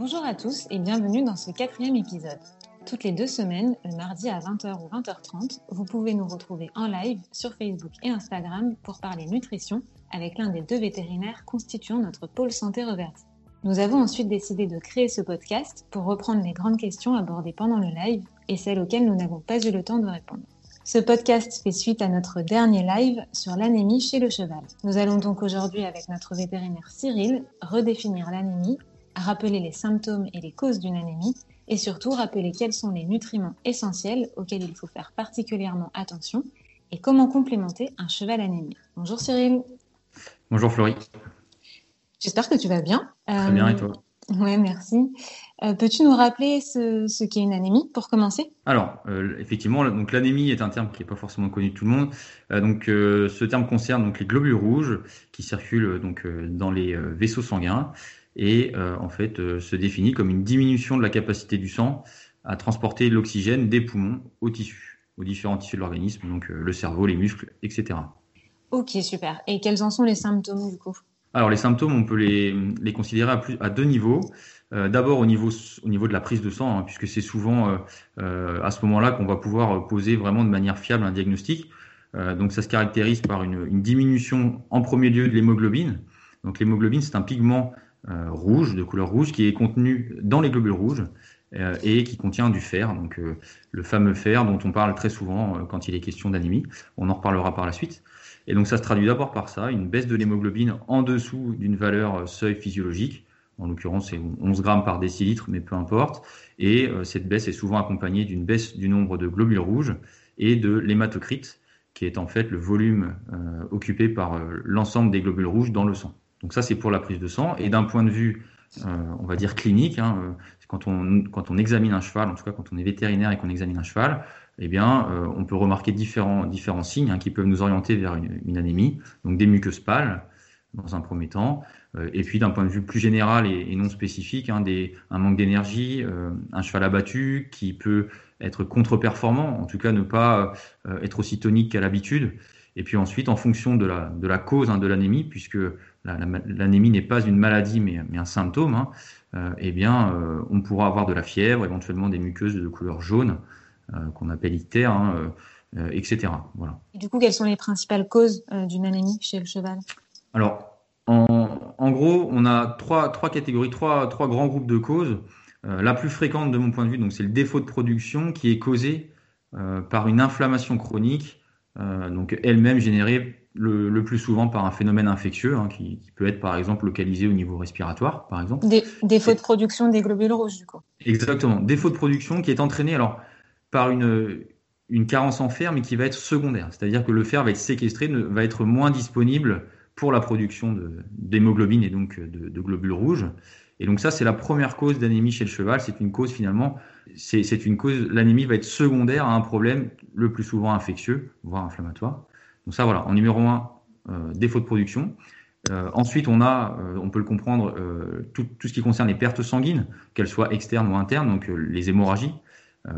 Bonjour à tous et bienvenue dans ce quatrième épisode. Toutes les deux semaines, le mardi à 20h ou 20h30, vous pouvez nous retrouver en live sur Facebook et Instagram pour parler nutrition avec l'un des deux vétérinaires constituant notre pôle santé reverti. Nous avons ensuite décidé de créer ce podcast pour reprendre les grandes questions abordées pendant le live et celles auxquelles nous n'avons pas eu le temps de répondre. Ce podcast fait suite à notre dernier live sur l'anémie chez le cheval. Nous allons donc aujourd'hui avec notre vétérinaire Cyril redéfinir l'anémie, rappeler les symptômes et les causes d'une anémie et surtout rappeler quels sont les nutriments essentiels auxquels il faut faire particulièrement attention et comment complémenter un cheval anémique. Bonjour Cyril. Bonjour Florie. J'espère que tu vas bien. Très bien et toi? euh, Oui, merci. Euh, peux-tu nous rappeler ce, qu'est une anémie pour commencer? Alors, euh, effectivement, donc l'anémie est un terme qui n'est pas forcément connu de tout le monde. donc, ce terme concerne donc les globules rouges qui circulent donc dans les vaisseaux sanguins et euh, en fait euh, se définit comme une diminution de la capacité du sang à transporter l'oxygène des poumons aux tissus, aux différents tissus de l'organisme, donc euh, le cerveau, les muscles, etc. Ok, super. Et quels en sont les symptômes du coup? Alors les symptômes, on peut les, les considérer à, deux niveaux. D'abord au niveau, au niveau de la prise de sang, hein, puisque c'est souvent à ce moment-là qu'on va pouvoir poser vraiment de manière fiable un diagnostic. donc ça se caractérise par une, une diminution en premier lieu de l'hémoglobine. Donc l'hémoglobine, c'est un pigment euh, rouge, de couleur rouge, qui est contenu dans les globules rouges euh, et qui contient du fer, donc euh, le fameux fer dont on parle très souvent quand il est question d'anémie. On en reparlera par la suite. Et donc ça se traduit d'abord par ça, une baisse de l'hémoglobine en dessous d'une valeur seuil physiologique. En l'occurrence, c'est 11 grammes par décilitre, mais peu importe. Et cette baisse est souvent accompagnée d'une baisse du nombre de globules rouges et de l'hématocrite, qui est en fait le volume occupé par l'ensemble des globules rouges dans le sang. Donc ça, c'est pour la prise de sang. Et d'un point de vue, euh, on va dire clinique, hein, euh, quand, on, quand on examine un cheval, en tout cas quand on est vétérinaire et qu'on examine un cheval, eh bien, euh, on peut remarquer différents, différents signes hein, qui peuvent nous orienter vers une, anémie. Donc des muqueuses pâles, dans un premier temps, et puis d'un point de vue plus général et, non spécifique, hein, un manque d'énergie, un cheval abattu qui peut être contre-performant, en tout cas ne pas être aussi tonique qu'à l'habitude. Et puis ensuite, en fonction de la, de la cause hein, de l'anémie, puisque l'anémie n'est pas une maladie mais, mais un symptôme, hein, euh, eh bien, euh, on pourra avoir de la fièvre, éventuellement des muqueuses de couleur jaune, euh, qu'on appelle ictère, hein, etc. Voilà. Et du coup, quelles sont les principales causes d'une anémie chez le cheval? Alors, en, en, gros, on a trois, trois catégories, trois, trois grands groupes de causes. la plus fréquente de mon point de vue, donc, c'est le défaut de production qui est causé par une inflammation chronique, donc elle-même générée le, plus souvent par un phénomène infectieux, hein, qui, peut être par exemple localisé au niveau respiratoire, par exemple. Des, défaut de production des globules rouges, du coup. Exactement. Défaut de production qui est entraîné alors par une, une carence en fer, mais qui va être secondaire. C'est-à-dire que le fer va être séquestré, va être moins disponible pour la production d'hémoglobine et donc de, de, globules rouges. Et donc ça, c'est la première cause d'anémie chez le cheval. C'est une cause finalement, c'est une cause, l'anémie va être secondaire à un problème le plus souvent infectieux, voire inflammatoire. Donc ça, voilà, en numéro un, euh, défaut de production. Euh, ensuite, on a, euh, on peut le comprendre, tout, ce qui concerne les pertes sanguines, qu'elles soient externes ou internes, donc les hémorragies,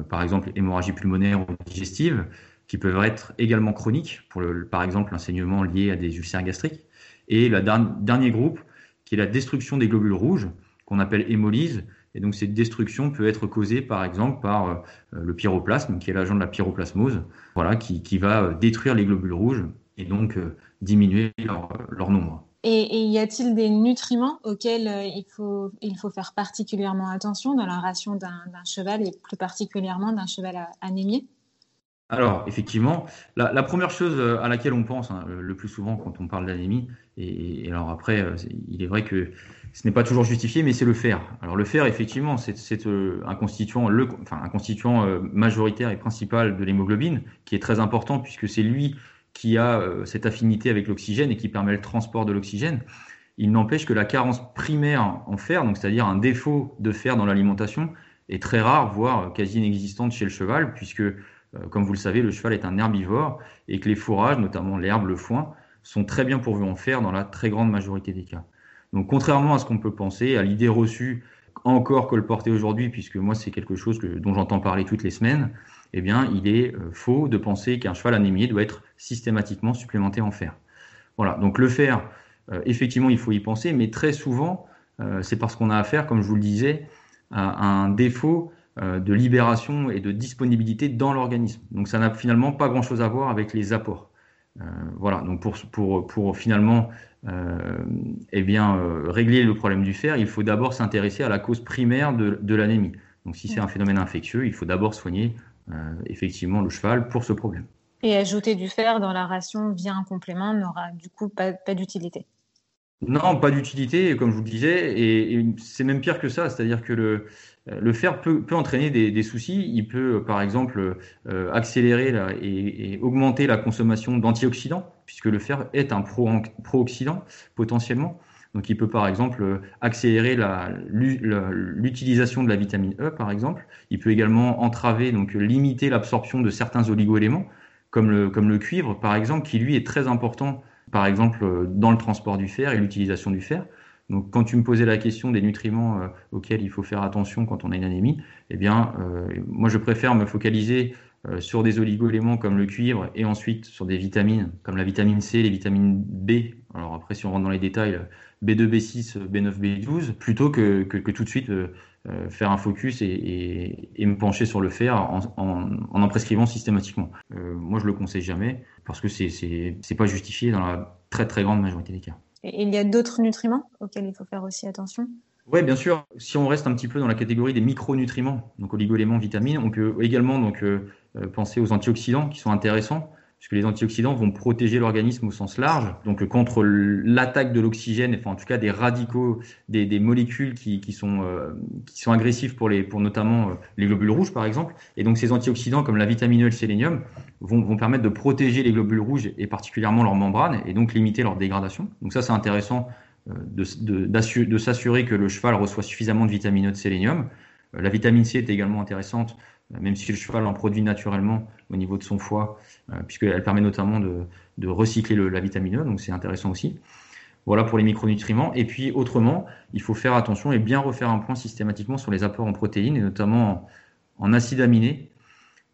par exemple hémorragie pulmonaire ou digestive, qui peuvent être également chroniques, par exemple l'enseignement lié à des ulcères gastriques. Et le dernier groupe, qui est la destruction des globules rouges, qu'on appelle hémolyse. Et donc cette destruction peut être causée par exemple par le pyroplasme, qui est l'agent de la pyroplasmose, voilà, qui, qui, va détruire les globules rouges et donc euh, diminuer leur, nombre. Et, y a-t-il des nutriments auxquels euh, il, faut, il faut faire particulièrement attention dans la ration d'un cheval et plus particulièrement d'un cheval anémié alors, effectivement, la, première chose euh, à laquelle on pense hein, le plus souvent quand on parle d'anémie, et, alors après, il est vrai que ce n'est pas toujours justifié, mais c'est le fer. Alors le fer, effectivement, c'est euh, un constituant, euh, majoritaire et principal de l'hémoglobine, qui est très important puisque c'est lui qui a euh, cette affinité avec l'oxygène et qui permet le transport de l'oxygène. Il n'empêche que la carence primaire en fer, donc c'est-à-dire un défaut de fer dans l'alimentation, est très rare, voire quasi inexistante chez le cheval, puisque, comme vous le savez, le cheval est un herbivore et que les fourrages, notamment l'herbe, le foin, sont très bien pourvus en fer dans la très grande majorité des cas. Donc contrairement à ce qu'on peut penser, à l'idée reçue encore porter aujourd'hui, puisque moi c'est quelque chose dont j'entends parler toutes les semaines, eh bien il est euh, faux de penser qu'un cheval anémié doit être systématiquement supplémenté en fer. Voilà, donc le fer, euh, effectivement il faut y penser, mais très souvent c'est parce qu'on a affaire, comme je vous le disais, à un défaut de libération et de disponibilité dans l'organisme. Donc ça n'a finalement pas grand-chose à voir avec les apports. voilà, donc pour, finalement eh bien, régler le problème du fer, il faut d'abord s'intéresser à la cause primaire de l'anémie. Donc si c'est un phénomène infectieux, il faut d'abord soigner effectivement le cheval pour ce problème. Et ajouter du fer dans la ration via un complément n'aura du coup pas, d'utilité. Non, pas d'utilité, comme je vous le disais, et, c'est même pire que ça, c'est-à-dire que le, le fer peut, peut entraîner des, soucis. Il peut, par exemple, euh, accélérer et, augmenter la consommation d'antioxydants, puisque le fer est un pro-oxydant potentiellement. Donc, il peut, par exemple, accélérer l'utilisation de la vitamine E, par exemple. Il peut également entraver, donc limiter l'absorption de certains oligoéléments comme le, comme le cuivre, par exemple, qui lui est très important, par exemple, euh, dans le transport du fer et l'utilisation du fer. Donc, quand tu me posais la question des nutriments euh, auxquels il faut faire attention quand on a une anémie, eh bien, euh, moi, je préfère me focaliser sur des oligo-éléments comme le cuivre et ensuite sur des vitamines comme la vitamine C, les vitamines B. Alors après, si on rentre dans les détails, B2, B6, B9, B12, plutôt que, que, tout de suite euh, faire un focus et, me pencher sur le fer en en, prescrivant systématiquement. Euh, moi, je le conseille jamais parce que c'est c'est pas justifié dans la très très grande majorité des cas. Et il y a d'autres nutriments auxquels il faut faire aussi attention? Oui, bien sûr. Si on reste un petit peu dans la catégorie des micronutriments, donc oligoéléments, vitamines, on peut également donc euh, penser aux antioxydants qui sont intéressants puisque les antioxydants vont protéger l'organisme au sens large, donc contre l'attaque de l'oxygène, enfin en tout cas des radicaux, des, molécules qui, sont euh, qui sont agressifs pour les pour notamment euh, les globules rouges par exemple. Et donc ces antioxydants comme la vitamine E et le sélénium vont, vont permettre de protéger les globules rouges et particulièrement leurs membranes et donc limiter leur dégradation. Donc ça c'est intéressant euh, de, de, de s'assurer que le cheval reçoit suffisamment de vitamine E de sélénium. La vitamine C est également intéressante même si le cheval en produit naturellement au niveau de son foie, euh, puisqu'elle permet notamment de, recycler le, la vitamine E, donc c'est intéressant aussi. Voilà pour les micronutriments. Et puis autrement, il faut faire attention et bien refaire un point systématiquement sur les apports en protéines, et notamment en, acides aminés,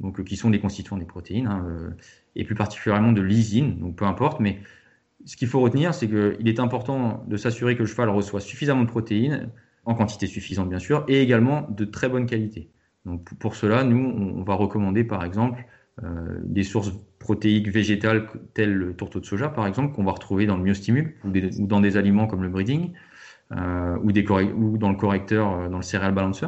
donc, qui sont des constituants des protéines, hein, euh, et plus particulièrement de lysine, donc peu importe, mais ce qu'il faut retenir, c'est qu'il est important de s'assurer que le cheval reçoit suffisamment de protéines, en quantité suffisante bien sûr, et également de très bonne qualité. Pour cela, nous, on va recommander par exemple euh, des sources protéiques végétales telles le tourteau de soja par exemple qu'on va retrouver dans le myostimule ou, dans des aliments comme le breeding euh, ou, dans le correcteur euh, dans le céréal balancer.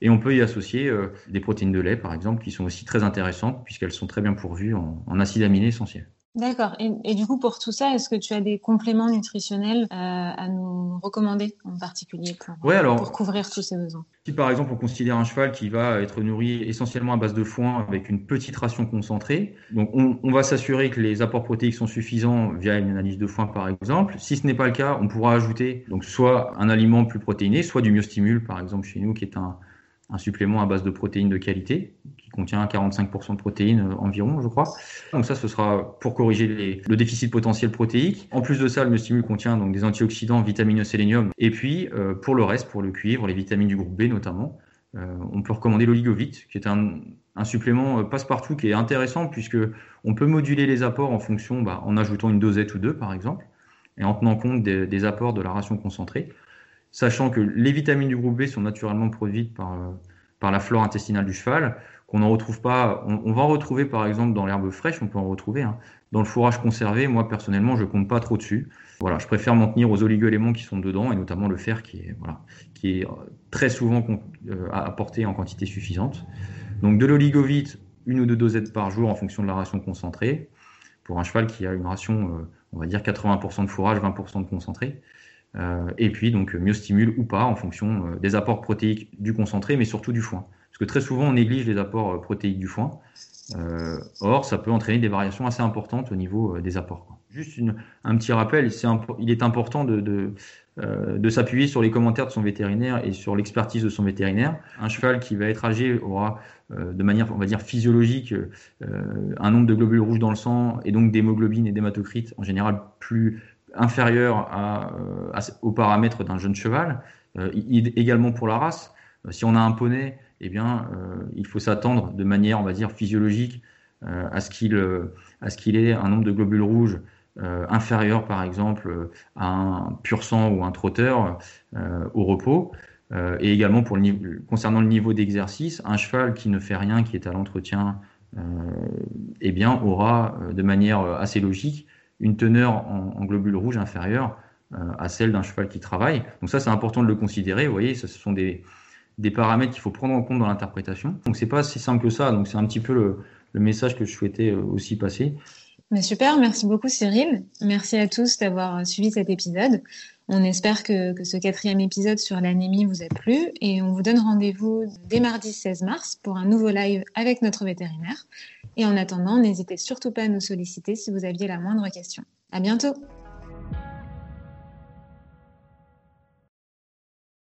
Et on peut y associer des protéines de lait par exemple qui sont aussi très intéressantes puisqu'elles sont très bien pourvues en acides aminés essentiels. D'accord. Et, du coup, pour tout ça, est-ce que tu as des compléments nutritionnels euh, à nous recommander en particulier pour, alors, pour couvrir tous ces besoins? Si par exemple on considère un cheval qui va être nourri essentiellement à base de foin avec une petite ration concentrée, donc on, on va s'assurer que les apports protéiques sont suffisants via une analyse de foin par exemple. Si ce n'est pas le cas, on pourra ajouter donc soit un aliment plus protéiné, soit du myostimule par exemple chez nous qui est un, un supplément à base de protéines de qualité contient 45% de protéines euh, environ, je crois. Donc ça, ce sera pour corriger le déficit potentiel protéique. En plus de ça, le mustimule contient donc des antioxydants, vitamines e, sélénium. Et puis, euh, pour le reste, pour le cuivre, les vitamines du groupe B notamment, euh, on peut recommander l'oligovite, qui est un, supplément passe-partout qui est intéressant puisque on peut moduler les apports en fonction, bah, en ajoutant une dosette ou deux par exemple, et en tenant compte des, des apports de la ration concentrée, sachant que les vitamines du groupe B sont naturellement produites par, par la flore intestinale du cheval qu'on n'en retrouve pas. On, va en retrouver par exemple dans l'herbe fraîche, on peut en retrouver. Hein. Dans le fourrage conservé, moi personnellement, je compte pas trop dessus. Voilà, je préfère m'en tenir aux oligo-éléments qui sont dedans et notamment le fer qui est euh, très souvent euh, apporté en quantité suffisante. Donc de l'oligovite, une ou deux dosettes par jour en fonction de la ration concentrée. Pour un cheval qui a une ration, euh, on va dire 80% de fourrage, 20% de concentré. et puis donc myostimule ou pas en fonction des apports protéiques du concentré, mais surtout du foin. Très souvent, on néglige les apports euh, protéiques du foin. Euh, or, ça peut entraîner des variations assez importantes au niveau euh, des apports. Juste un petit rappel, il est important de, s'appuyer sur les commentaires de son vétérinaire et sur l'expertise de son vétérinaire. Un cheval qui va être âgé aura de manière, on va dire, physiologique un nombre de globules rouges dans le sang et donc d'hémoglobine et d'hématocrite en général plus inférieur aux paramètres d'un jeune cheval. également pour la race. Si on a un poney eh bien, euh, il faut s'attendre de manière, on va dire, physiologique euh, à ce qu'il euh, à ce qu'il ait un nombre de globules rouges inférieur, par exemple, à un pur sang ou un trotteur au repos. et également pour le, concernant le niveau d'exercice, un cheval qui ne fait rien, qui est à l'entretien, eh bien, aura de manière assez logique une teneur en, en globules rouges inférieure à celle d'un cheval qui travaille. Donc ça, c'est important de le considérer. Vous voyez, ce sont des, des paramètres qu'il faut prendre en compte dans l'interprétation. Donc c'est pas si simple que ça. Donc c'est un petit peu le, message que je souhaitais euh, aussi passer. Mais super, merci beaucoup Cyril. Merci à tous d'avoir suivi cet épisode. On espère que, que ce quatrième épisode sur l'anémie vous a plu et on vous donne rendez-vous dès mardi 16 mars pour un nouveau live avec notre vétérinaire. Et en attendant, n'hésitez surtout pas à nous solliciter si vous aviez la moindre question. À bientôt!